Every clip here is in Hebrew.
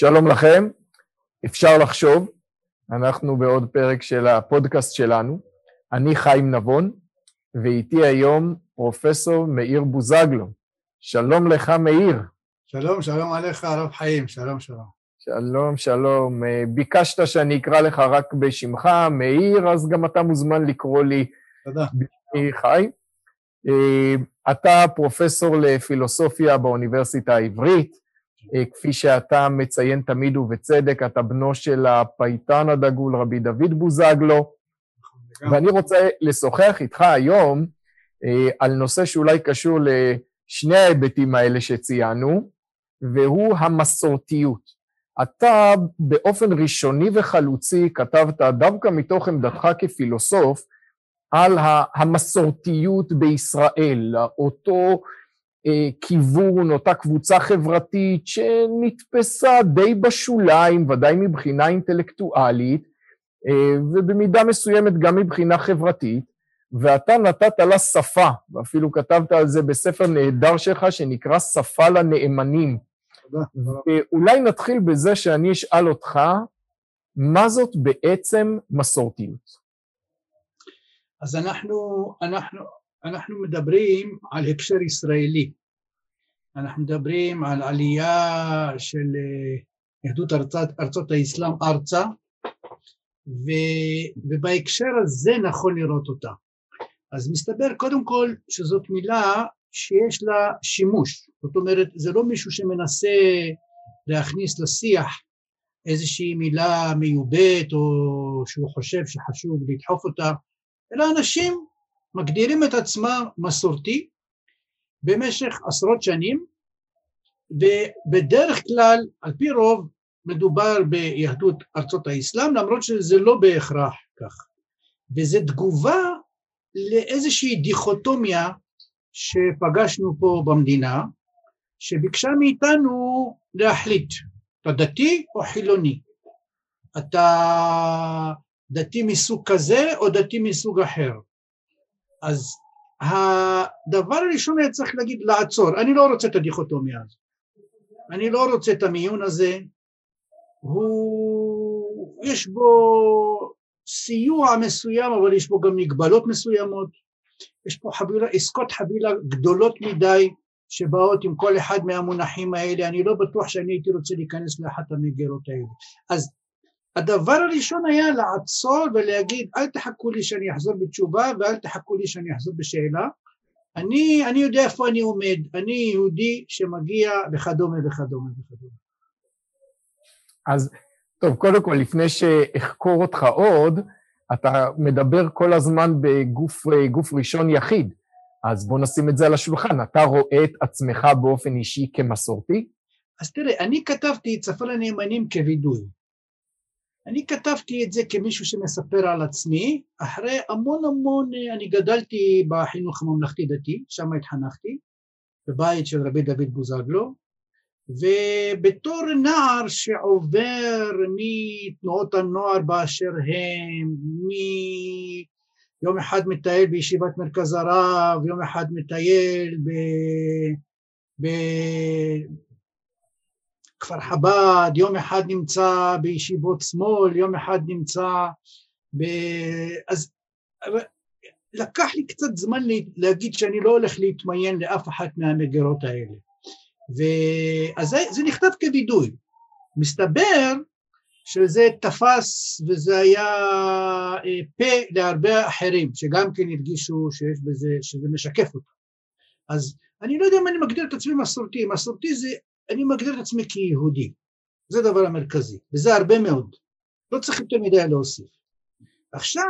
שלום לכם, אפשר לחשוב, אנחנו בעוד פרק של הפודקאסט שלנו. אני חיים נבון, ואיתי היום פרופסור מאיר בוזגלו. שלום לך, מאיר. שלום, שלום עליך, הרב חיים, שלום, שלום. שלום, שלום. ביקשת שאני אקרא לך רק בשמך, מאיר, אז גם אתה מוזמן לקרוא לי תודה. בשמי חי. אתה פרופסור לפילוסופיה באוניברסיטה העברית. אה, כפי שאתה מציין תמיד ובצדק, אתה בנו של הפייטן הדגול רבי דוד בוזגלו, ואני רוצה לשוחח איתך היום אה, על נושא שאולי קשור לשני ההיבטים האלה שציינו, והוא המסורתיות. אתה באופן ראשוני וחלוצי כתבת דווקא מתוך עמדתך כפילוסוף על המסורתיות בישראל, אותו כיוון, אותה קבוצה חברתית שנתפסה די בשוליים, ודאי מבחינה אינטלקטואלית, אה, ובמידה מסוימת גם מבחינה חברתית, ואתה נתת לה שפה, ואפילו כתבת על זה בספר נהדר שלך שנקרא שפה לנאמנים. ואולי נתחיל בזה שאני אשאל אותך, מה זאת בעצם מסורתיות? אז אנחנו, אנחנו, אנחנו מדברים על הקשר ישראלי, אנחנו מדברים על עלייה של אה, יהדות ארצות, ארצות האסלאם ארצה ו, ובהקשר הזה נכון לראות אותה. אז מסתבר קודם כל שזאת מילה שיש לה שימוש, זאת אומרת זה לא מישהו שמנסה להכניס לשיח איזושהי מילה מיובאת או שהוא חושב שחשוב לדחוף אותה, אלא אנשים מגדירים את עצמם מסורתי במשך עשרות שנים ובדרך כלל על פי רוב מדובר ביהדות ארצות האסלאם למרות שזה לא בהכרח כך. וזה תגובה לאיזושהי דיכוטומיה שפגשנו פה במדינה שביקשה מאיתנו להחליט אתה דתי או חילוני? אתה דתי מסוג כזה או דתי מסוג אחר? אז הדבר הראשון היה צריך להגיד לעצור, אני לא רוצה את הדיכוטומיה הזאת, אני לא רוצה את המיון הזה, הוא, יש בו סיוע מסוים אבל יש בו גם מגבלות מסוימות, יש פה חבילה, עסקות חבילה גדולות מדי שבאות עם כל אחד מהמונחים האלה, אני לא בטוח שאני הייתי רוצה להיכנס לאחת המגירות האלה. אז הדבר הראשון היה לעצור ולהגיד אל תחכו לי שאני אחזור בתשובה ואל תחכו לי שאני אחזור בשאלה אני, אני יודע איפה אני עומד, אני יהודי שמגיע וכדומה וכדומה וכדומה. אז טוב, קודם כל, לפני שאחקור אותך עוד, אתה מדבר כל הזמן בגוף ראשון יחיד, אז בוא נשים את זה על השולחן. אתה רואה את עצמך באופן אישי כמסורתי? אז תראה, אני כתבתי את ספר הנאמנים כווידוי. אני כתבתי את זה כמישהו שמספר על עצמי, אחרי המון המון, אני גדלתי בחינוך הממלכתי דתי, שם התחנכתי, בבית של רבי דוד בוזגלו, ובתור נער שעובר מתנועות הנוער באשר הם, מ... יום אחד מטייל בישיבת מרכז הרב, יום אחד מטייל ב... ב... כפר חב"ד, יום אחד נמצא בישיבות שמאל, יום אחד נמצא ב... אז לקח לי קצת זמן להגיד שאני לא הולך להתמיין לאף אחת מהמגירות האלה. ו... אז זה, זה נכתב כווידוי. מסתבר שזה תפס וזה היה אה, פה להרבה אחרים שגם כן הרגישו שיש בזה, שזה משקף אותם. אז אני לא יודע אם אני מגדיר את עצמי מסורתי, מסורתי זה אני מגדיר את עצמי כיהודי, זה הדבר המרכזי, וזה הרבה מאוד, לא צריך יותר מדי להוסיף. עכשיו,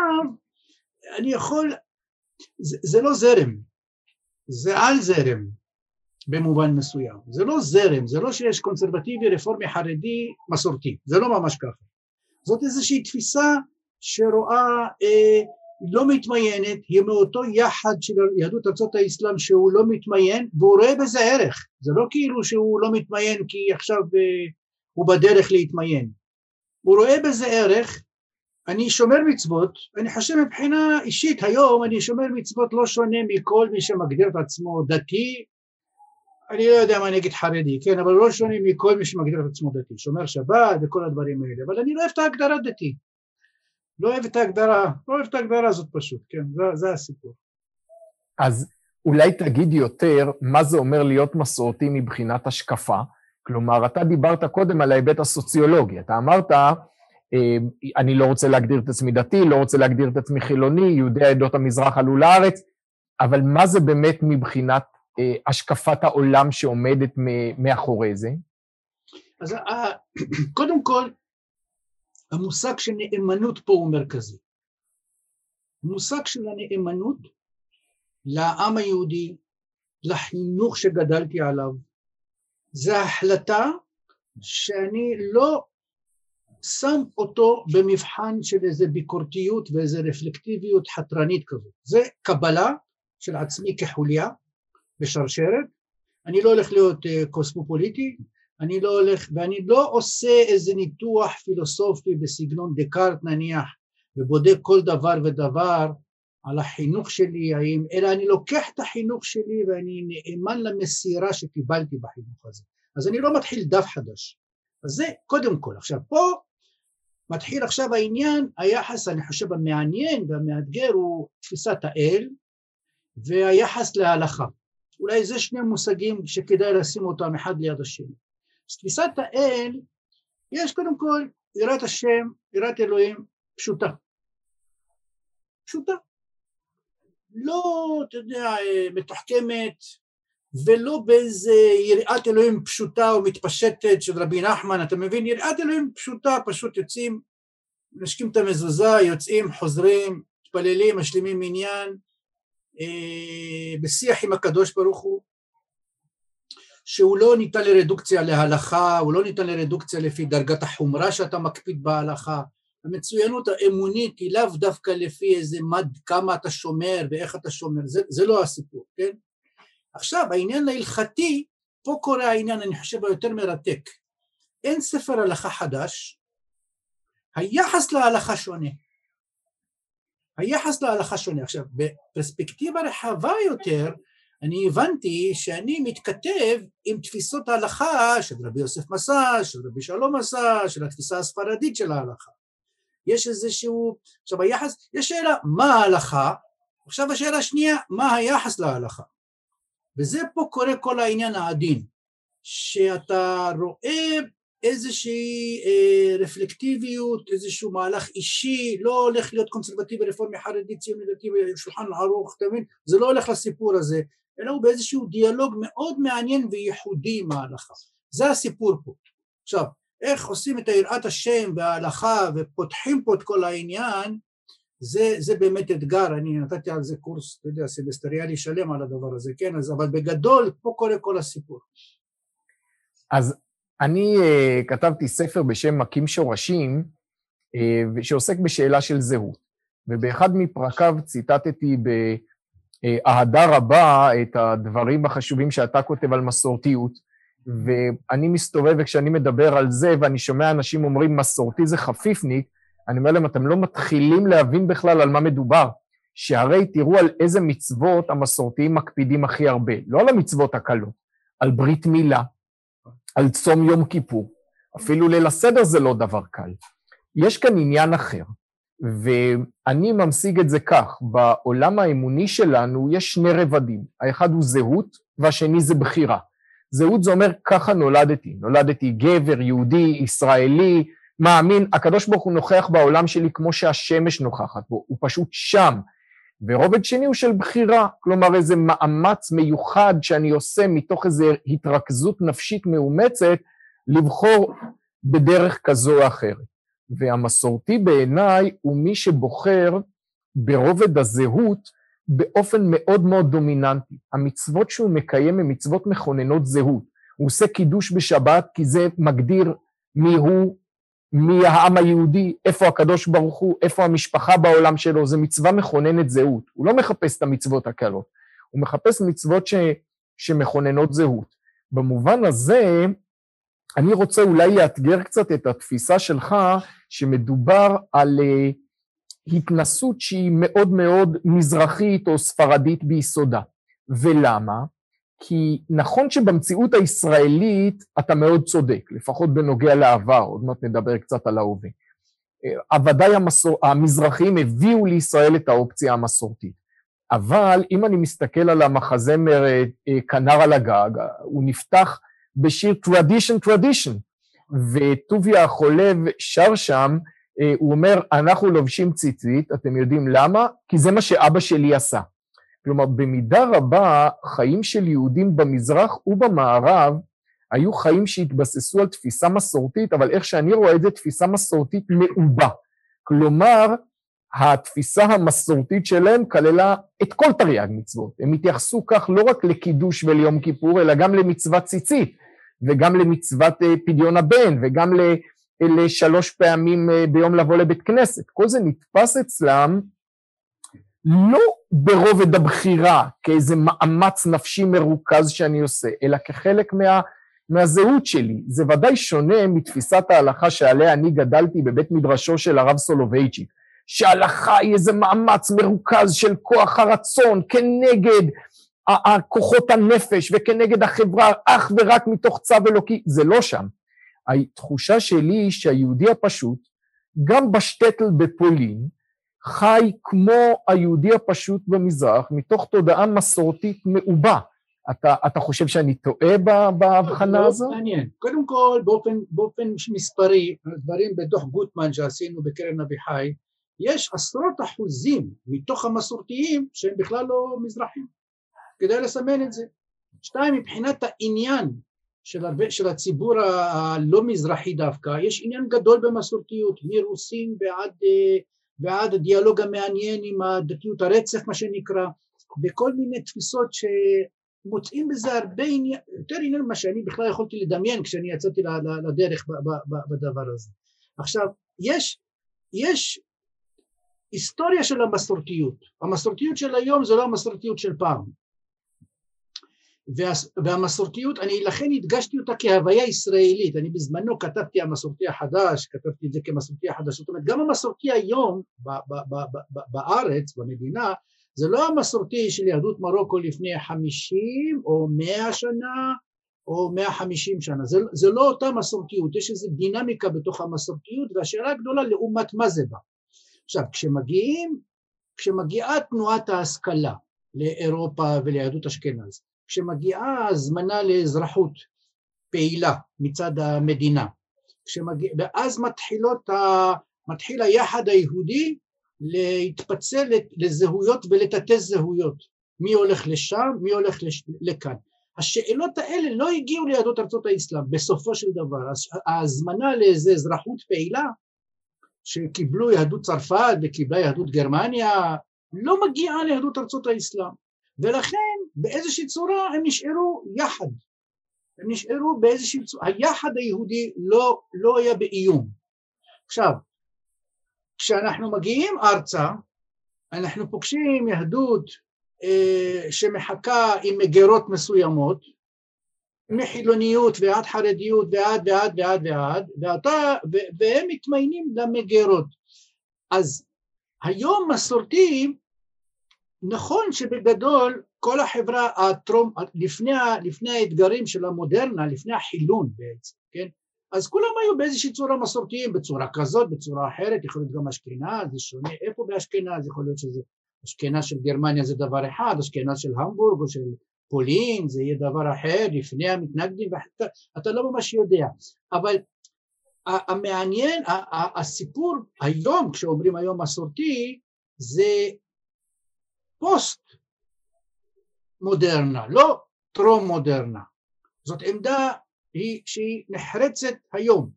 אני יכול, זה, זה לא זרם, זה על זרם במובן מסוים, זה לא זרם, זה לא שיש קונסרבטיבי, רפורמי, חרדי, מסורתי, זה לא ממש ככה. זאת איזושהי תפיסה שרואה אה, לא מתמיינת, היא מאותו יחד של יהדות ארצות האסלאם שהוא לא מתמיין והוא רואה בזה ערך, זה לא כאילו שהוא לא מתמיין כי עכשיו uh, הוא בדרך להתמיין, הוא רואה בזה ערך, אני שומר מצוות, אני חושב מבחינה אישית היום אני שומר מצוות לא שונה מכל מי שמגדיר את עצמו דתי, אני לא יודע מה אני אגיד חרדי, כן, אבל לא שונה מכל מי שמגדיר את עצמו דתי, שומר שבת וכל הדברים האלה, אבל אני לא אוהב את ההגדרה דתי. לא אוהב את ההגדרה, לא אוהב את ההגדרה הזאת פשוט, כן, זה, זה הסיפור. אז אולי תגיד יותר מה זה אומר להיות מסורתי מבחינת השקפה. כלומר, אתה דיברת קודם על ההיבט הסוציולוגי. אתה אמרת, אה, אני לא רוצה להגדיר את עצמי דתי, לא רוצה להגדיר את עצמי חילוני, יהודי עדות המזרח עלו לארץ, אבל מה זה באמת מבחינת אה, השקפת העולם שעומדת מאחורי זה? אז אה, קודם כל, המושג של נאמנות פה הוא מרכזי. המושג של הנאמנות לעם היהודי, לחינוך שגדלתי עליו, זה החלטה שאני לא שם אותו במבחן של איזה ביקורתיות ואיזה רפלקטיביות חתרנית כזאת. זה קבלה של עצמי כחוליה בשרשרת, אני לא הולך להיות uh, קוסמופוליטי, אני לא הולך, ואני לא עושה איזה ניתוח פילוסופי בסגנון דקארט נניח, ובודק כל דבר ודבר על החינוך שלי, האם, אלא אני לוקח את החינוך שלי ואני נאמן למסירה שקיבלתי בחינוך הזה. אז אני לא מתחיל דף חדש. אז זה קודם כל. עכשיו פה מתחיל עכשיו העניין, היחס אני חושב המעניין והמאתגר הוא תפיסת האל והיחס להלכה. אולי זה שני מושגים שכדאי לשים אותם אחד ליד השני. אז תפיסת האל, יש קודם כל יראת השם, יראת אלוהים פשוטה. פשוטה. לא, אתה יודע, מתוחכמת, ולא באיזה יראת אלוהים פשוטה או מתפשטת של רבי נחמן, אתה מבין? יראת אלוהים פשוטה, פשוט יוצאים, מנשקים את המזוזה, יוצאים, חוזרים, מתפללים, משלימים עניין, אה, בשיח עם הקדוש ברוך הוא, שהוא לא ניתן לרדוקציה להלכה, הוא לא ניתן לרדוקציה לפי דרגת החומרה שאתה מקפיד בהלכה, המצוינות האמונית היא לאו דווקא לפי איזה מד כמה אתה שומר ואיך אתה שומר, זה, זה לא הסיפור, כן? עכשיו העניין ההלכתי, פה קורה העניין אני חושב היותר מרתק, אין ספר הלכה חדש, היחס להלכה שונה. היחס להלכה שונה. עכשיו, בפרספקטיבה רחבה יותר, אני הבנתי שאני מתכתב עם תפיסות ההלכה של רבי יוסף מסע, של רבי שלום מסע, של התפיסה הספרדית של ההלכה. יש איזשהו, עכשיו היחס, יש שאלה מה ההלכה, עכשיו השאלה השנייה, מה היחס להלכה. וזה פה קורה כל העניין העדין, שאתה רואה איזושהי אה, רפלקטיביות, איזשהו מהלך אישי, לא הולך להיות קונסרבטיבי, רפורמי, חרדי, ציוני, דתי, שולחן ערוך, אתה מבין? זה לא הולך לסיפור הזה, אלא הוא באיזשהו דיאלוג מאוד מעניין וייחודי עם ההלכה. זה הסיפור פה. עכשיו, איך עושים את היראת השם וההלכה ופותחים פה את כל העניין, זה, זה באמת אתגר, אני נתתי על זה קורס, אתה יודע, סמסטריאלי שלם על הדבר הזה, כן? אז אבל בגדול, פה קורה כל הסיפור. אז אני uh, כתבתי ספר בשם מכים שורשים, uh, שעוסק בשאלה של זהות, ובאחד מפרקיו ציטטתי באהדה רבה את הדברים החשובים שאתה כותב על מסורתיות, ואני מסתובב וכשאני מדבר על זה ואני שומע אנשים אומרים מסורתי זה חפיפניק, אני אומר להם, אתם לא מתחילים להבין בכלל על מה מדובר. שהרי תראו על איזה מצוות המסורתיים מקפידים הכי הרבה, לא על המצוות הקלות, על ברית מילה, על צום יום כיפור, אפילו ליל הסדר זה לא דבר קל. יש כאן עניין אחר, ואני ממשיג את זה כך, בעולם האמוני שלנו יש שני רבדים, האחד הוא זהות והשני זה בחירה. זהות זה אומר, ככה נולדתי, נולדתי גבר, יהודי, ישראלי, מאמין, הקדוש ברוך הוא נוכח בעולם שלי כמו שהשמש נוכחת בו, הוא פשוט שם. ורובד שני הוא של בחירה, כלומר איזה מאמץ מיוחד שאני עושה מתוך איזו התרכזות נפשית מאומצת, לבחור בדרך כזו או אחרת. והמסורתי בעיניי הוא מי שבוחר ברובד הזהות באופן מאוד מאוד דומיננטי. המצוות שהוא מקיים הן מצוות מכוננות זהות. הוא עושה קידוש בשבת כי זה מגדיר מי הוא, מי העם היהודי, איפה הקדוש ברוך הוא, איפה המשפחה בעולם שלו, זה מצווה מכוננת זהות. הוא לא מחפש את המצוות הקלות, הוא מחפש מצוות ש, שמכוננות זהות. במובן הזה, אני רוצה אולי לאתגר קצת את התפיסה שלך, שמדובר על uh, התנסות שהיא מאוד מאוד מזרחית או ספרדית ביסודה. ולמה? כי נכון שבמציאות הישראלית אתה מאוד צודק, לפחות בנוגע לעבר, עוד מעט נדבר קצת על ההווה. אה, ודאי המסור... המזרחים הביאו לישראל את האופציה המסורתית. אבל אם אני מסתכל על המחזמר אה, כנר על הגג, הוא נפתח בשיר Tradition Tradition, וטוביה החולב שר שם, אה, הוא אומר, אנחנו לובשים ציצית, אתם יודעים למה? כי זה מה שאבא שלי עשה. כלומר, במידה רבה, חיים של יהודים במזרח ובמערב היו חיים שהתבססו על תפיסה מסורתית, אבל איך שאני רואה את זה, תפיסה מסורתית מעובה. כלומר, התפיסה המסורתית שלהם כללה את כל תרי"ג מצוות. הם התייחסו כך לא רק לקידוש וליום כיפור, אלא גם למצוות ציצית, וגם למצוות אה, פדיון הבן, וגם לשלוש פעמים אה, ביום לבוא לבית כנסת. כל זה נתפס אצלם לא ברובד הבחירה, כאיזה מאמץ נפשי מרוכז שאני עושה, אלא כחלק מה, מהזהות שלי. זה ודאי שונה מתפיסת ההלכה שעליה אני גדלתי בבית מדרשו של הרב סולובייצ'יק, שההלכה היא איזה מאמץ מרוכז של כוח הרצון כנגד כוחות הנפש וכנגד החברה, אך ורק מתוך צו אלוקי, זה לא שם. התחושה שלי היא שהיהודי הפשוט, גם בשטטל בפולין, חי כמו היהודי הפשוט במזרח, מתוך תודעה מסורתית מעובה. אתה, אתה חושב שאני טועה בהבחנה הזו? מעניין. קודם כל, באופן, באופן מספרי, דברים בדוח גוטמן שעשינו בקרן אביחי, יש עשרות אחוזים מתוך המסורתיים שהם בכלל לא מזרחים. כדאי לסמן את זה. שתיים, מבחינת העניין של, הרבה, של הציבור הלא מזרחי דווקא, יש עניין גדול במסורתיות, מרוסים ועד, אה, ועד הדיאלוג המעניין עם הדתיות הרצף מה שנקרא, וכל מיני תפיסות שמוצאים בזה הרבה עניין, יותר עניין ממה שאני בכלל יכולתי לדמיין כשאני יצאתי לדרך בדבר הזה. עכשיו, יש, יש היסטוריה של המסורתיות, המסורתיות של היום זה לא המסורתיות של פעם, והמסורתיות, אני לכן הדגשתי אותה כהוויה ישראלית, אני בזמנו כתבתי המסורתי החדש, כתבתי את זה כמסורתי החדש, זאת אומרת גם המסורתי היום בארץ, במדינה, זה לא המסורתי של יהדות מרוקו לפני חמישים או מאה שנה או מאה חמישים שנה, זה, זה לא אותה מסורתיות, יש איזו דינמיקה בתוך המסורתיות והשאלה הגדולה לעומת מה זה בא. עכשיו כשמגיעים, כשמגיעה תנועת ההשכלה לאירופה וליהדות אשכנז כשמגיעה הזמנה לאזרחות פעילה מצד המדינה, כשמגיע, ואז מתחילות ה, מתחיל היחד היהודי להתפצל לזהויות ולתתי זהויות, מי הולך לשם, מי הולך לש, לכאן. השאלות האלה לא הגיעו ליהדות ארצות האסלאם בסופו של דבר, ההזמנה לאיזה אזרחות פעילה שקיבלו יהדות צרפת וקיבלה יהדות גרמניה לא מגיעה ליהדות ארצות האסלאם ולכן באיזושהי צורה הם נשארו יחד, הם נשארו באיזושהי צורה, היחד היהודי לא, לא היה באיום. עכשיו, כשאנחנו מגיעים ארצה, אנחנו פוגשים יהדות אה, שמחכה עם מגירות מסוימות, מחילוניות ועד חרדיות ועד ועד ועד ועד, ואתה, והם מתמיינים למגירות. אז היום מסורתי נכון שבגדול כל החברה הטרום, לפני, לפני האתגרים של המודרנה, לפני החילון בעצם, כן? אז כולם היו באיזושהי צורה מסורתיים, בצורה כזאת, בצורה אחרת, יכול להיות גם אשכנז, זה שונה, איפה באשכנז, יכול להיות שזה, אשכנז של גרמניה זה דבר אחד, אשכנז של המבורג או של פולין זה יהיה דבר אחר, לפני המתנגדים, ואתה, אתה לא ממש יודע, אבל המעניין, הסיפור היום, כשאומרים היום מסורתי, זה פוסט מודרנה, לא טרום מודרנה. זאת עמדה היא, שהיא נחרצת היום.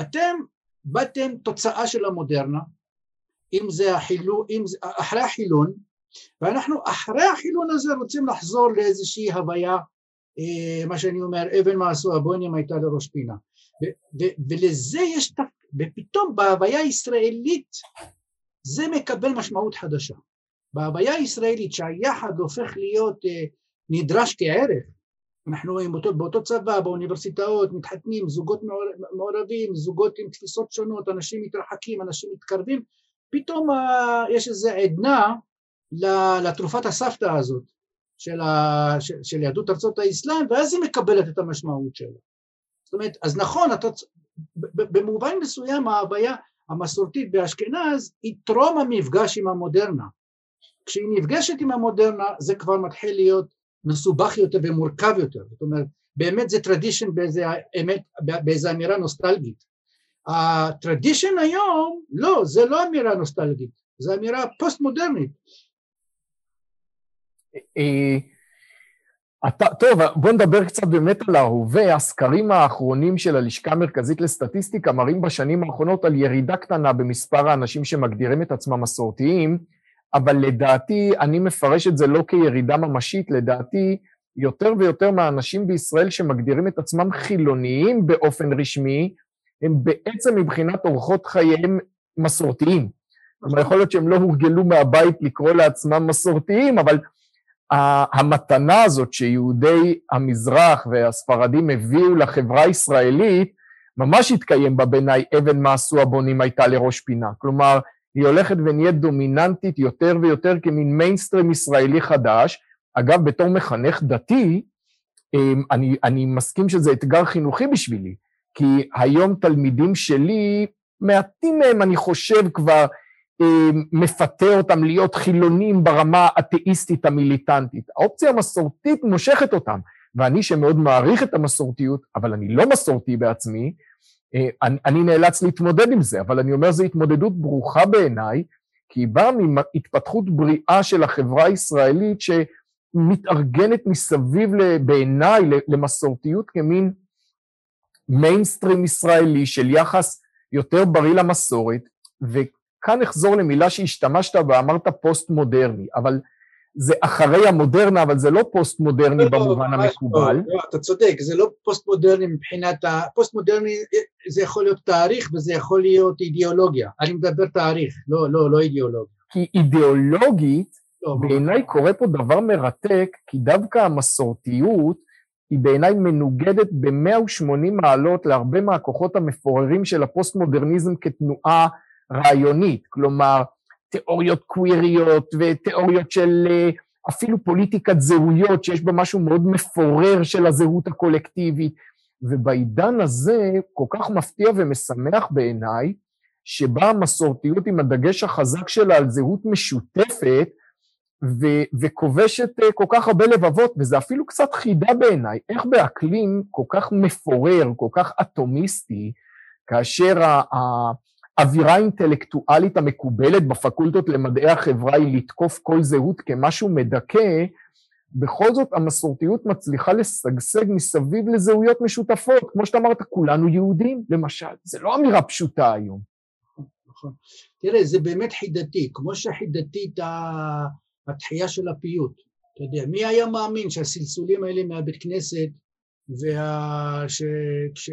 אתם באתם תוצאה של המודרנה, אם זה החילון, אם זה, אחרי החילון, ואנחנו אחרי החילון הזה רוצים לחזור לאיזושהי הוויה, אה, מה שאני אומר, אבן מעשו הבונים הייתה לראש פינה. ולזה יש, ופתאום בהוויה הישראלית זה מקבל משמעות חדשה. בהוויה הישראלית שהיחד הופך להיות אה, נדרש כערך, אנחנו רואים באותו, באותו צבא, באוניברסיטאות, מתחתנים, זוגות מעורבים, זוגות עם תפיסות שונות, אנשים מתרחקים, אנשים מתקרבים, פתאום אה, יש איזו עדנה לתרופת הסבתא הזאת, של, ה, של, של יהדות ארצות האסלאם, ואז היא מקבלת את המשמעות שלה. זאת אומרת, אז נכון, אתה, במובן מסוים ההוויה המסורתית באשכנז היא טרום המפגש עם המודרנה. כשהיא נפגשת עם המודרנה זה כבר מתחיל להיות מסובך יותר ומורכב יותר, זאת אומרת באמת זה טרדישן באיזה באיזה אמירה נוסטלגית. הטרדישן היום, לא, זה לא אמירה נוסטלגית, זה אמירה פוסט מודרנית. אה, אתה, טוב, בוא נדבר קצת באמת על ההווה. הסקרים האחרונים של הלשכה המרכזית לסטטיסטיקה מראים בשנים האחרונות על ירידה קטנה במספר האנשים שמגדירים את עצמם מסורתיים, אבל לדעתי, אני מפרש את זה לא כירידה ממשית, לדעתי, יותר ויותר מהאנשים בישראל שמגדירים את עצמם חילוניים באופן רשמי, הם בעצם מבחינת אורחות חייהם מסורתיים. כלומר, יכול להיות שהם לא הורגלו מהבית לקרוא לעצמם מסורתיים, אבל המתנה הזאת שיהודי המזרח והספרדים הביאו לחברה הישראלית, ממש התקיים בה בעיניי אבן מה עשו הבונים הייתה לראש פינה. כלומר, היא הולכת ונהיית דומיננטית יותר ויותר כמין מיינסטרים ישראלי חדש. אגב, בתור מחנך דתי, אמ, אני, אני מסכים שזה אתגר חינוכי בשבילי, כי היום תלמידים שלי, מעטים מהם, אני חושב, כבר מפתה אותם להיות חילונים ברמה האתאיסטית המיליטנטית. האופציה המסורתית מושכת אותם, ואני שמאוד מעריך את המסורתיות, אבל אני לא מסורתי בעצמי, אה, אני נאלץ להתמודד עם זה, אבל אני אומר זו התמודדות ברוכה בעיניי, כי היא באה מהתפתחות בריאה של החברה הישראלית שמתארגנת מסביב, בעיניי, למסורתיות כמין מיינסטרים ישראלי של יחס יותר בריא למסורת, וכאן אחזור למילה שהשתמשת בה, אמרת פוסט-מודרני, אבל זה אחרי המודרנה, אבל זה לא פוסט-מודרני לא, במובן לא, המקובל. לא, לא, אתה צודק, זה לא פוסט-מודרני מבחינת ה... פוסט-מודרני זה יכול להיות תאריך וזה יכול להיות אידיאולוגיה. אני מדבר תאריך, לא, לא, לא אידיאולוגיה. כי אידיאולוגית, לא, בעיניי קורה פה דבר מרתק, כי דווקא המסורתיות היא בעיניי מנוגדת ב-180 מעלות להרבה מהכוחות המפוררים של הפוסט-מודרניזם כתנועה רעיונית. כלומר, תיאוריות קוויריות ותיאוריות של אה, אפילו פוליטיקת זהויות, שיש בה משהו מאוד מפורר של הזהות הקולקטיבית. ובעידן הזה כל כך מפתיע ומשמח בעיניי, שבה המסורתיות עם הדגש החזק שלה על זהות משותפת, ו- וכובשת uh, כל כך הרבה לבבות, וזה אפילו קצת חידה בעיניי, איך באקלים כל כך מפורר, כל כך אטומיסטי, כאשר ה- האווירה האינטלקטואלית המקובלת בפקולטות למדעי החברה היא לתקוף כל זהות כמשהו מדכא, בכל זאת המסורתיות מצליחה לשגשג מסביב לזהויות משותפות, כמו שאתה אמרת, כולנו יהודים, למשל. זה לא אמירה פשוטה היום. נכון. תראה, זה באמת חידתי, כמו שחידתית התחייה של הפיוט. אתה יודע, מי היה מאמין שהסלסולים האלה מהבית כנסת, וה... ש... ש...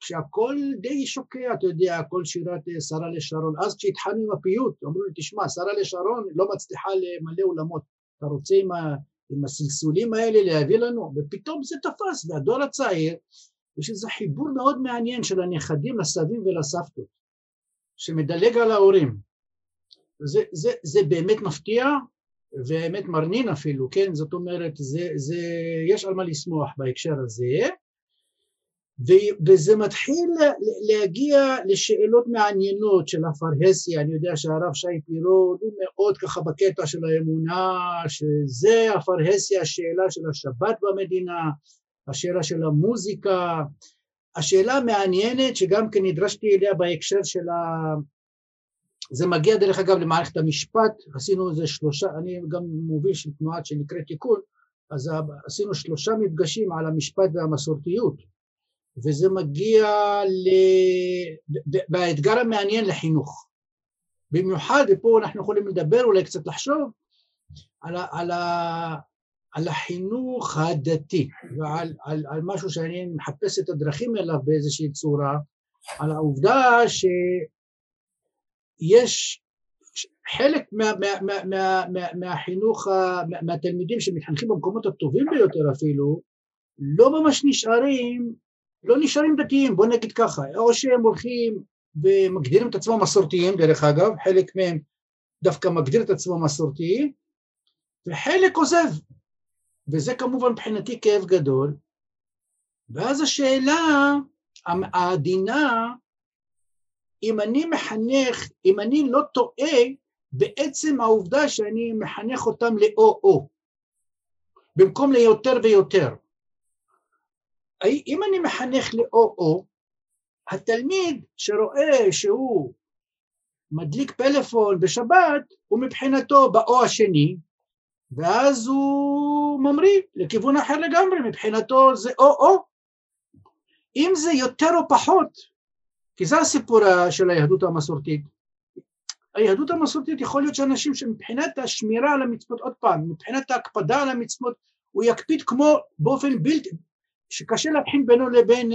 כשהכל די שוקע, אתה יודע, כל שירת אה, שרה לשרון. אז כשהתחלנו עם הפיוט, אמרו לי, תשמע, שרה לשרון לא מצליחה למלא אולמות. אתה רוצה עם, ה... עם הסלסולים האלה להביא לנו? ופתאום זה תפס, והדור הצעיר, יש איזה חיבור מאוד מעניין של הנכדים לסבים ולסבתות, שמדלג על ההורים. זה, זה, זה באמת מפתיע, ובאמת מרנין אפילו, כן? זאת אומרת, זה, זה, יש על מה לשמוח בהקשר הזה. וזה מתחיל להגיע לשאלות מעניינות של הפרהסיה, אני יודע שהרב שי פירון הוא מאוד ככה בקטע של האמונה, שזה הפרהסיה, השאלה של השבת במדינה, השאלה של המוזיקה, השאלה המעניינת שגם כן נדרשתי אליה בהקשר של ה... זה מגיע דרך אגב למערכת המשפט, עשינו איזה שלושה, אני גם מוביל של תנועת שנקראת תיקון, אז עשינו שלושה מפגשים על המשפט והמסורתיות וזה מגיע ל... באתגר המעניין לחינוך. במיוחד, ופה אנחנו יכולים לדבר, אולי קצת לחשוב, על, ה, על, ה, על החינוך הדתי ועל על, על משהו שאני מחפש את הדרכים אליו באיזושהי צורה, על העובדה שיש חלק מה, מה, מה, מה, מה, מהחינוך, מה, מהתלמידים שמתחנכים במקומות הטובים ביותר אפילו, לא ממש נשארים לא נשארים דתיים, בוא נגיד ככה, או שהם הולכים ומגדירים את עצמם מסורתיים, דרך אגב, חלק מהם דווקא מגדיר את עצמו מסורתי, וחלק עוזב. וזה כמובן מבחינתי כאב גדול. ואז השאלה העדינה, אם אני מחנך, אם אני לא טועה, בעצם העובדה שאני מחנך אותם לאו-או, במקום ליותר ויותר. אם אני מחנך לאו-או, התלמיד שרואה שהוא מדליק פלאפון בשבת, הוא מבחינתו באו השני, ואז הוא ממריא לכיוון אחר לגמרי, מבחינתו זה או-או. אם זה יותר או פחות, כי זה הסיפור של היהדות המסורתית. היהדות המסורתית יכול להיות שאנשים שמבחינת השמירה על המצוות, עוד פעם, מבחינת ההקפדה על המצוות, הוא יקפיד כמו באופן בלתי, שקשה להבחין בינו לבין,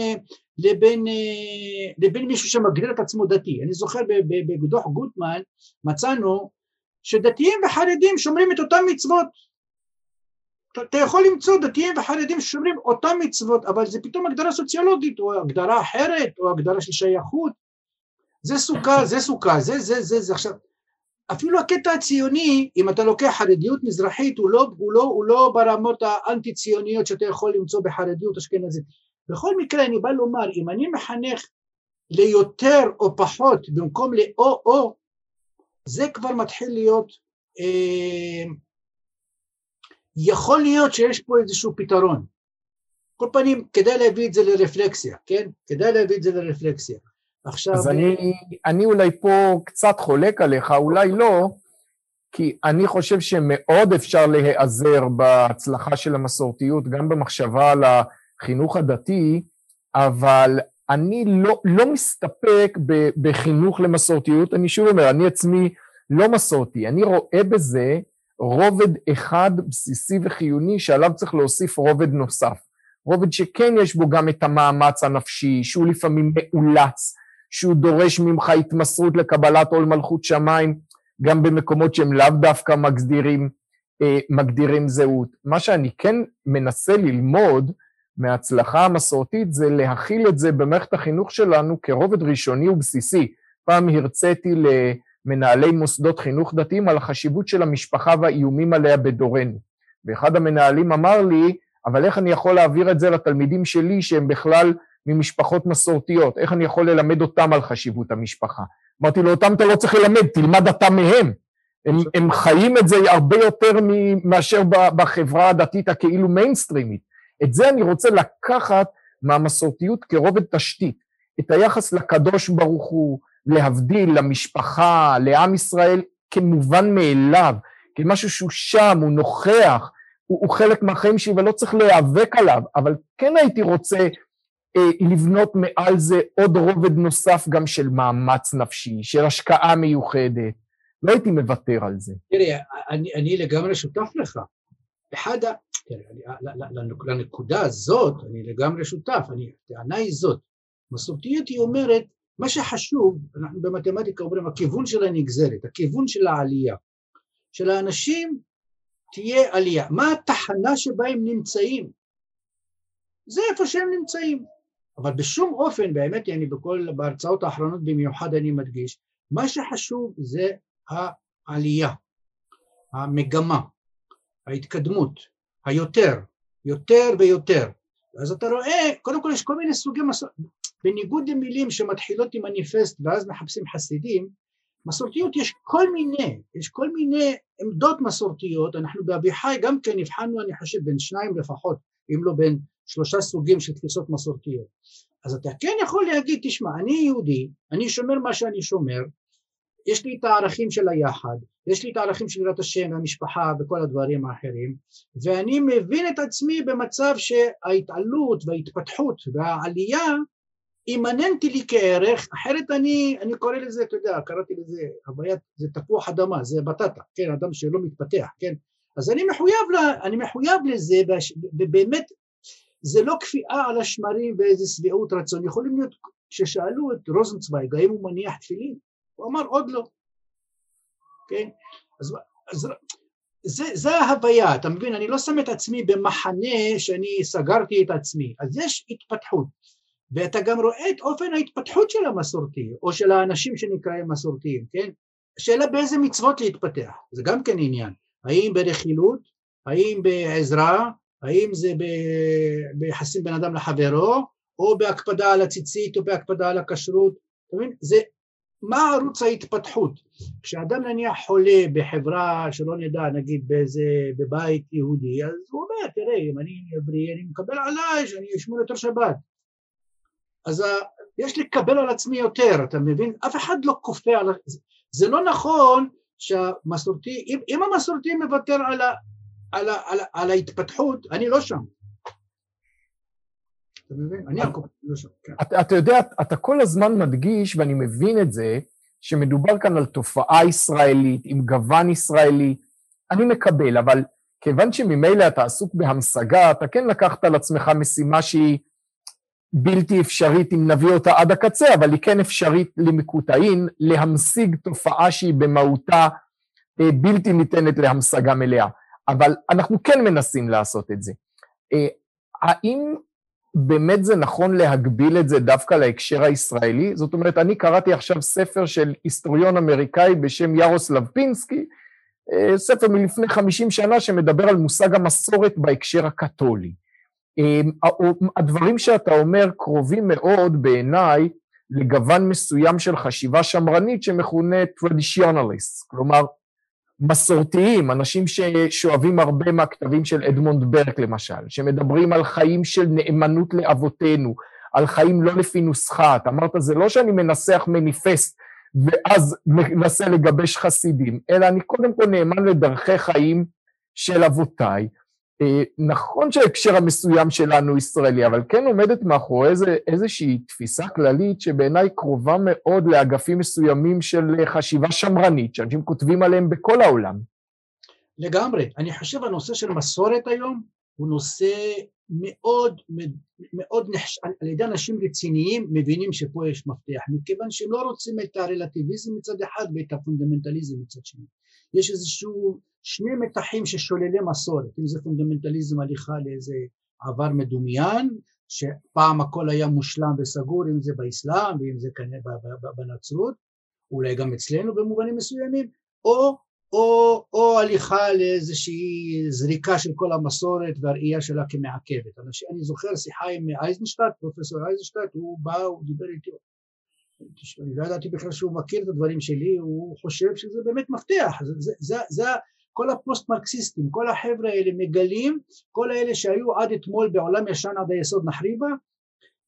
לבין, לבין מישהו שמגדיר את עצמו דתי. אני זוכר בדוח גוטמן מצאנו שדתיים וחרדים שומרים את אותן מצוות. אתה יכול למצוא דתיים וחרדים ששומרים אותן מצוות, אבל זה פתאום הגדרה סוציולוגית, או הגדרה אחרת, או הגדרה של שייכות. זה סוכה, זה סוכה, זה, זה, זה, זה. עכשיו, אפילו הקטע הציוני, אם אתה לוקח חרדיות מזרחית, הוא לא, הוא לא, הוא לא ברמות האנטי ציוניות שאתה יכול למצוא בחרדיות אשכנזית. בכל מקרה אני בא לומר, אם אני מחנך ליותר או פחות במקום לאו-או, זה כבר מתחיל להיות, אה, יכול להיות שיש פה איזשהו פתרון. כל פנים, כדאי להביא את זה לרפלקסיה, כן? כדאי להביא את זה לרפלקסיה. עכשיו... אז אני, אני אולי פה קצת חולק עליך, אולי לא, כי אני חושב שמאוד אפשר להיעזר בהצלחה של המסורתיות, גם במחשבה על החינוך הדתי, אבל אני לא, לא מסתפק בחינוך למסורתיות, אני שוב אומר, אני עצמי לא מסורתי, אני רואה בזה רובד אחד בסיסי וחיוני שעליו צריך להוסיף רובד נוסף. רובד שכן יש בו גם את המאמץ הנפשי, שהוא לפעמים מאולץ, שהוא דורש ממך התמסרות לקבלת עול מלכות שמיים, גם במקומות שהם לאו דווקא מגדירים, אה, מגדירים זהות. מה שאני כן מנסה ללמוד מההצלחה המסורתית זה להכיל את זה במערכת החינוך שלנו כרובד ראשוני ובסיסי. פעם הרציתי למנהלי מוסדות חינוך דתיים על החשיבות של המשפחה והאיומים עליה בדורנו. ואחד המנהלים אמר לי, אבל איך אני יכול להעביר את זה לתלמידים שלי שהם בכלל ממשפחות מסורתיות? איך אני יכול ללמד אותם על חשיבות המשפחה? אמרתי לו, אותם אתה לא צריך ללמד, תלמד אתה מהם. הם, הם חיים את זה הרבה יותר מאשר בחברה הדתית הכאילו מיינסטרימית. את זה אני רוצה לקחת מהמסורתיות כרובד תשתית, את היחס לקדוש ברוך הוא, להבדיל, למשפחה, לעם ישראל, כמובן מאליו, כמשהו שהוא שם, הוא נוכח, הוא, הוא חלק מהחיים שלי ולא צריך להיאבק עליו, אבל כן הייתי רוצה לבנות מעל זה עוד רובד נוסף גם של מאמץ נפשי, של השקעה מיוחדת. לא הייתי מוותר על זה. תראי, אני, אני לגמרי שותף לך. אחד ה... לנקודה הזאת אני לגמרי שותף, הטענה היא זאת, מסורתיות היא אומרת, מה שחשוב, אנחנו במתמטיקה אומרים, הכיוון של הנגזרת, הכיוון של העלייה, של האנשים תהיה עלייה. מה התחנה שבה הם נמצאים? זה איפה שהם נמצאים. אבל בשום אופן, באמת, אני בכל, בהרצאות האחרונות במיוחד אני מדגיש, מה שחשוב זה העלייה, המגמה, ההתקדמות, היותר, יותר ויותר. אז אתה רואה, קודם כל יש כל מיני סוגי מסורת, בניגוד למילים שמתחילות עם מניפסט ואז מחפשים חסידים, מסורתיות יש כל מיני, יש כל מיני עמדות מסורתיות, אנחנו באביחי גם כן הבחנו אני חושב בין שניים לפחות, אם לא בין שלושה סוגים של תפיסות מסורתיות. אז אתה כן יכול להגיד, תשמע, אני יהודי, אני שומר מה שאני שומר, יש לי את הערכים של היחד, יש לי את הערכים של יראת השם והמשפחה וכל הדברים האחרים, ואני מבין את עצמי במצב שההתעלות וההתפתחות והעלייה אימננטי לי כערך, אחרת אני, אני קורא לזה, אתה יודע, קראתי לזה הוויית, זה תפוח אדמה, זה בטטה, כן, אדם שלא מתפתח, כן, אז אני מחויב, לה, אני מחויב לזה, ובאמת זה לא קפיאה על השמרים ואיזה שביעות רצון, יכולים להיות, כששאלו את רוזנצוויג האם הוא מניח תפילין, הוא אמר עוד לא, כן? אז, אז זה, זה ההוויה, אתה מבין? אני לא שם את עצמי במחנה שאני סגרתי את עצמי, אז יש התפתחות, ואתה גם רואה את אופן ההתפתחות של המסורתי, או של האנשים שנקראים מסורתיים, כן? השאלה באיזה מצוות להתפתח, זה גם כן עניין, האם ברכילות, האם בעזרה, האם זה ביחסים בין אדם לחברו, או בהקפדה על הציצית, או בהקפדה על הכשרות, אתה מבין? זה, מה ערוץ ההתפתחות? כשאדם נניח חולה בחברה, שלא נדע, נגיד באיזה, בבית יהודי, אז הוא אומר, תראה, אם אני אבריא, אני מקבל עליי שאני אשמור יותר שבת. אז יש לקבל על עצמי יותר, אתה מבין? אף אחד לא כופה על... זה לא נכון שהמסורתי, אם, אם המסורתי מוותר על, ה, על, ה, על, על ההתפתחות, אני לא שם. אתה מבין? אני לא שם, כן. אתה יודע, אתה כל הזמן מדגיש, ואני מבין את זה, שמדובר כאן על תופעה ישראלית, עם גוון ישראלי. אני מקבל, אבל כיוון שממילא אתה עסוק בהמשגה, אתה כן לקחת על עצמך משימה שהיא בלתי אפשרית אם נביא אותה עד הקצה, אבל היא כן אפשרית למקוטעין להמשיג תופעה שהיא במהותה אה, בלתי ניתנת להמשגה מלאה. אבל אנחנו כן מנסים לעשות את זה. אה, האם באמת זה נכון להגביל את זה דווקא להקשר הישראלי? זאת אומרת, אני קראתי עכשיו ספר של היסטוריון אמריקאי בשם ירוסלב פינסקי, אה, ספר מלפני 50 שנה שמדבר על מושג המסורת בהקשר הקתולי. אמ, הדברים שאתה אומר קרובים מאוד בעיניי לגוון מסוים של חשיבה שמרנית שמכונה traditionalists, כלומר מסורתיים, אנשים ששואבים הרבה מהכתבים של אדמונד ברק למשל, שמדברים על חיים של נאמנות לאבותינו, על חיים לא לפי נוסחה. אתה אמרת, זה לא שאני מנסח מניפסט ואז מנסה לגבש חסידים, אלא אני קודם כל נאמן לדרכי חיים של אבותיי, נכון שההקשר המסוים שלנו ישראלי, אבל כן עומדת מאחורי איזה, איזושהי תפיסה כללית שבעיניי קרובה מאוד לאגפים מסוימים של חשיבה שמרנית, שאנשים כותבים עליהם בכל העולם. לגמרי. אני חושב הנושא של מסורת היום הוא נושא מאוד מאוד נחש... על ידי אנשים רציניים מבינים שפה יש מפתח, מכיוון שהם לא רוצים את הרלטיביזם מצד אחד ואת הפונדמנטליזם מצד שני. יש איזשהו שני מתחים ששוללי מסורת, אם זה פונדמנטליזם הליכה לאיזה עבר מדומיין, שפעם הכל היה מושלם וסגור, אם זה באסלאם ואם זה כנראה בנצרות, אולי גם אצלנו במובנים מסוימים, או, או, או הליכה לאיזושהי זריקה של כל המסורת והראייה שלה כמעכבת. אני זוכר שיחה עם אייזנשטט, פרופסור אייזנשטט, הוא בא, הוא דיבר איתי, אני לא ידעתי בכלל שהוא מכיר את הדברים שלי, הוא חושב שזה באמת מפתח, זה, זה, זה, זה כל הפוסט מרקסיסטים, כל החבר'ה האלה מגלים, כל האלה שהיו עד אתמול בעולם ישן עד היסוד נחריבה,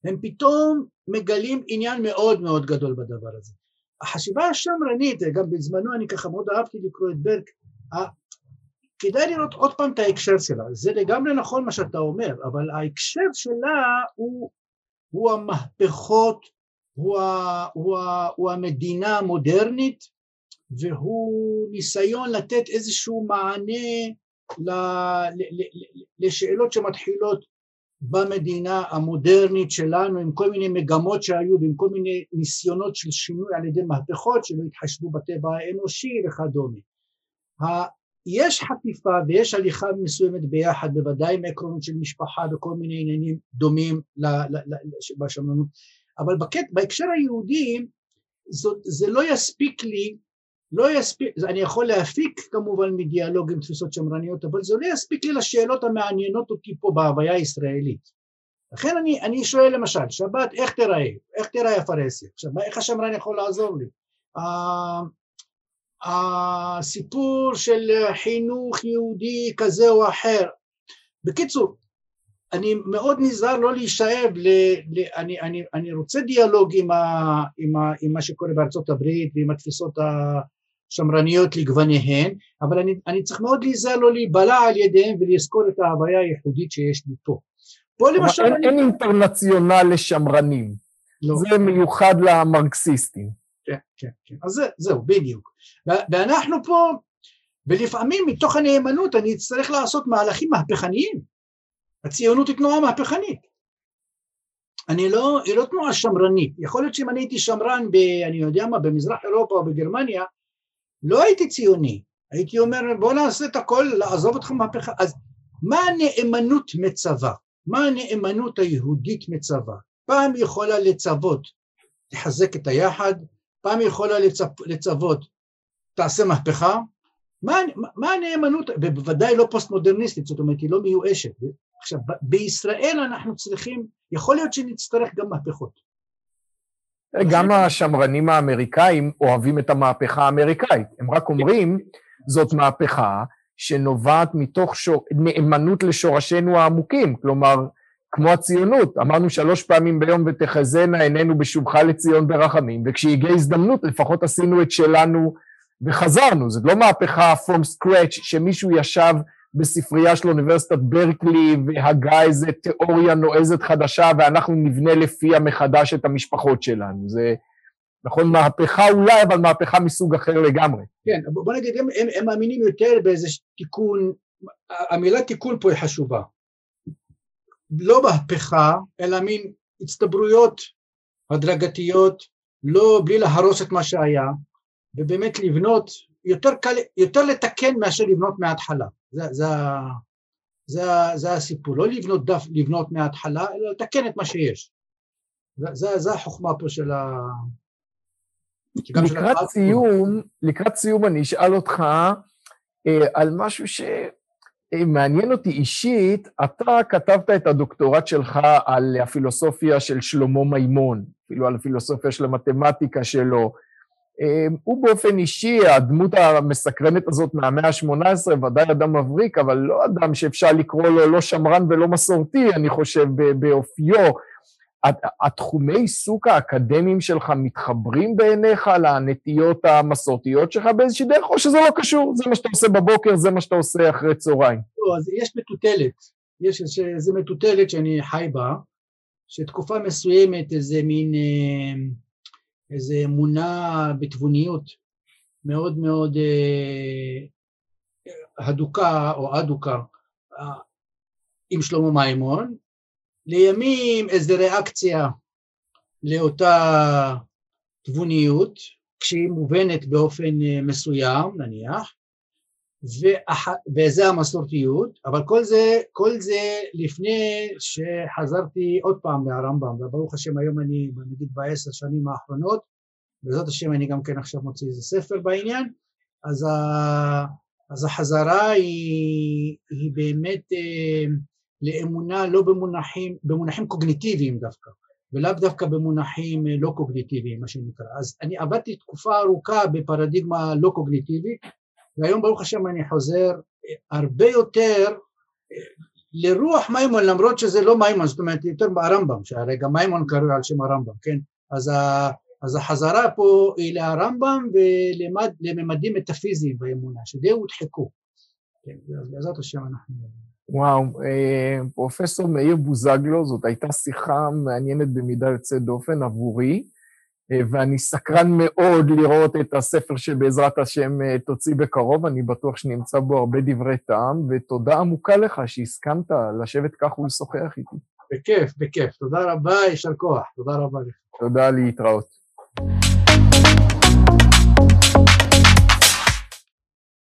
הם פתאום מגלים עניין מאוד מאוד גדול בדבר הזה. החשיבה השמרנית, גם בזמנו אני ככה מאוד אהבתי לקרוא את ברק, כדאי לראות עוד פעם את ההקשר שלה, זה לגמרי נכון מה שאתה אומר, אבל ההקשר שלה הוא, הוא המהפכות, הוא, ה, הוא, ה, הוא המדינה המודרנית והוא ניסיון לתת איזשהו מענה לשאלות שמתחילות במדינה המודרנית שלנו עם כל מיני מגמות שהיו ועם כל מיני ניסיונות של שינוי על ידי מהפכות שלא התחשבו בטבע האנושי וכדומה. יש חטיפה ויש הליכה מסוימת ביחד בוודאי עם עקרונות של משפחה וכל מיני עניינים דומים בשמרנות אבל בהקשר היהודי זה לא יספיק לי לא יספיק, אני יכול להפיק כמובן מדיאלוג עם תפיסות שמרניות, אבל זה לא יספיק לי לשאלות המעניינות אותי פה בהוויה הישראלית. לכן אני, אני שואל למשל, שבת איך תיראה? איך תיראה הפרהסיה? עכשיו, איך השמרן יכול לעזור לי? הסיפור של חינוך יהודי כזה או אחר. בקיצור, אני מאוד נזהר לא להישאב, ל, ל, אני, אני, אני רוצה דיאלוג עם, ה, עם, ה, עם מה שקורה בארצות הברית ועם התפיסות השמרניות לגווניהן, אבל אני, אני צריך מאוד להיזהר לא להיבלע על ידיהם ולזכור את ההוויה הייחודית שיש לי פה. פה למשל... אין, אני... אין אינטרנציונל לשמרנים, לא. זה מיוחד למרקסיסטים. כן, כן, כן, אז זה, זהו, בדיוק. ואנחנו פה, ולפעמים מתוך הנאמנות אני אצטרך לעשות מהלכים מהפכניים. הציונות היא תנועה מהפכנית. אני לא, היא לא תנועה שמרנית. יכול להיות שאם אני הייתי שמרן, ב, אני יודע מה, במזרח אירופה או בגרמניה, לא הייתי ציוני. הייתי אומר, בוא נעשה את הכל, לעזוב אותך מהפכה. אז מה הנאמנות מצווה? מה הנאמנות היהודית מצווה? פעם יכולה לצוות, תחזק את היחד, פעם יכולה לצפ, לצוות, תעשה מהפכה, מה, מה הנאמנות, ובוודאי לא פוסט מודרניסטית, זאת אומרת היא לא מיואשת, עכשיו, בישראל אנחנו צריכים, יכול להיות שנצטרך גם מהפכות. גם השמרנים האמריקאים אוהבים את המהפכה האמריקאית. הם רק אומרים, זאת מהפכה שנובעת מתוך שור... נאמנות לשורשינו העמוקים. כלומר, כמו הציונות, אמרנו שלוש פעמים ביום ותחזינה עינינו בשובך לציון ברחמים, וכשהגיעה הזדמנות לפחות עשינו את שלנו וחזרנו. זאת לא מהפכה from scratch שמישהו ישב בספרייה של אוניברסיטת ברקלי והגה איזה תיאוריה נועזת חדשה ואנחנו נבנה לפיה מחדש את המשפחות שלנו. זה נכון מהפכה אולי, אבל מהפכה מסוג אחר לגמרי. כן, בוא נגיד, הם, הם, הם מאמינים יותר באיזה תיקון, המילה תיקון פה היא חשובה. לא מהפכה, אלא מין הצטברויות הדרגתיות, לא, בלי להרוס את מה שהיה, ובאמת לבנות, יותר קל, יותר לתקן מאשר לבנות מההתחלה. זה, זה, זה, זה הסיפור, לא לבנות דף, לבנות מההתחלה, אלא לתקן את מה שיש. זה, זה, זה החוכמה פה של ה... לקראת סיום, לקראת סיום אני אשאל אותך אה, על משהו שמעניין אותי אישית, אתה כתבת את הדוקטורט שלך על הפילוסופיה של שלמה מימון, אפילו על הפילוסופיה של המתמטיקה שלו. אמ, הוא באופן אישי, הדמות המסקרנת הזאת מהמאה ה-18, ודאי אדם מבריק, אבל לא אדם שאפשר לקרוא לו לא שמרן ולא מסורתי, אני חושב, באופיו. התחומי עיסוק האקדמיים שלך מתחברים בעיניך לנטיות המסורתיות שלך באיזושהי דרך, או שזה לא קשור? זה מה שאתה עושה בבוקר, זה מה שאתה עושה אחרי צהריים. לא, אז יש מטוטלת. יש איזו מטוטלת שאני חי בה, שתקופה מסוימת איזה מין... אה, איזו אמונה בתבוניות מאוד מאוד אה, הדוקה או אדוקה אה, עם שלמה מימון, לימים איזו ריאקציה לאותה תבוניות, כשהיא מובנת באופן אה, מסוים נניח, ואח... וזה המסורתיות, אבל כל זה, כל זה לפני שחזרתי עוד פעם לרמב"ם, וברוך השם היום אני נגיד בעשר שנים האחרונות, בעזרת השם אני גם כן עכשיו מוציא איזה ספר בעניין, אז, ה... אז החזרה היא, היא באמת אה, לאמונה לא במונחים, במונחים קוגניטיביים דווקא, ולאו דווקא במונחים אה, לא קוגניטיביים מה שנקרא. אז אני עבדתי תקופה ארוכה בפרדיגמה לא קוגניטיבית, והיום ברוך השם אני חוזר הרבה יותר לרוח מימון למרות שזה לא מימון זאת אומרת יותר ברמב"ם שהרי גם מימון קרוי על שם הרמב"ם כן אז, ה, אז החזרה פה היא לרמב"ם ולממדים מטאפיזיים באמונה שדי הודחקו כן, בעזרת השם אנחנו וואו, אה, פרופסור מאיר בוזגלו, זאת הייתה שיחה מעניינת במידה יוצאת דופן עבורי. אה, ואני סקרן מאוד לראות את הספר שבעזרת השם אה, תוציא בקרוב, אני בטוח שנמצא בו הרבה דברי טעם, ותודה עמוקה לך שהסכמת לשבת כך ולשוחח איתי. בכיף, בכיף. תודה רבה, יישר כוח. תודה רבה לך. תודה, להתראות.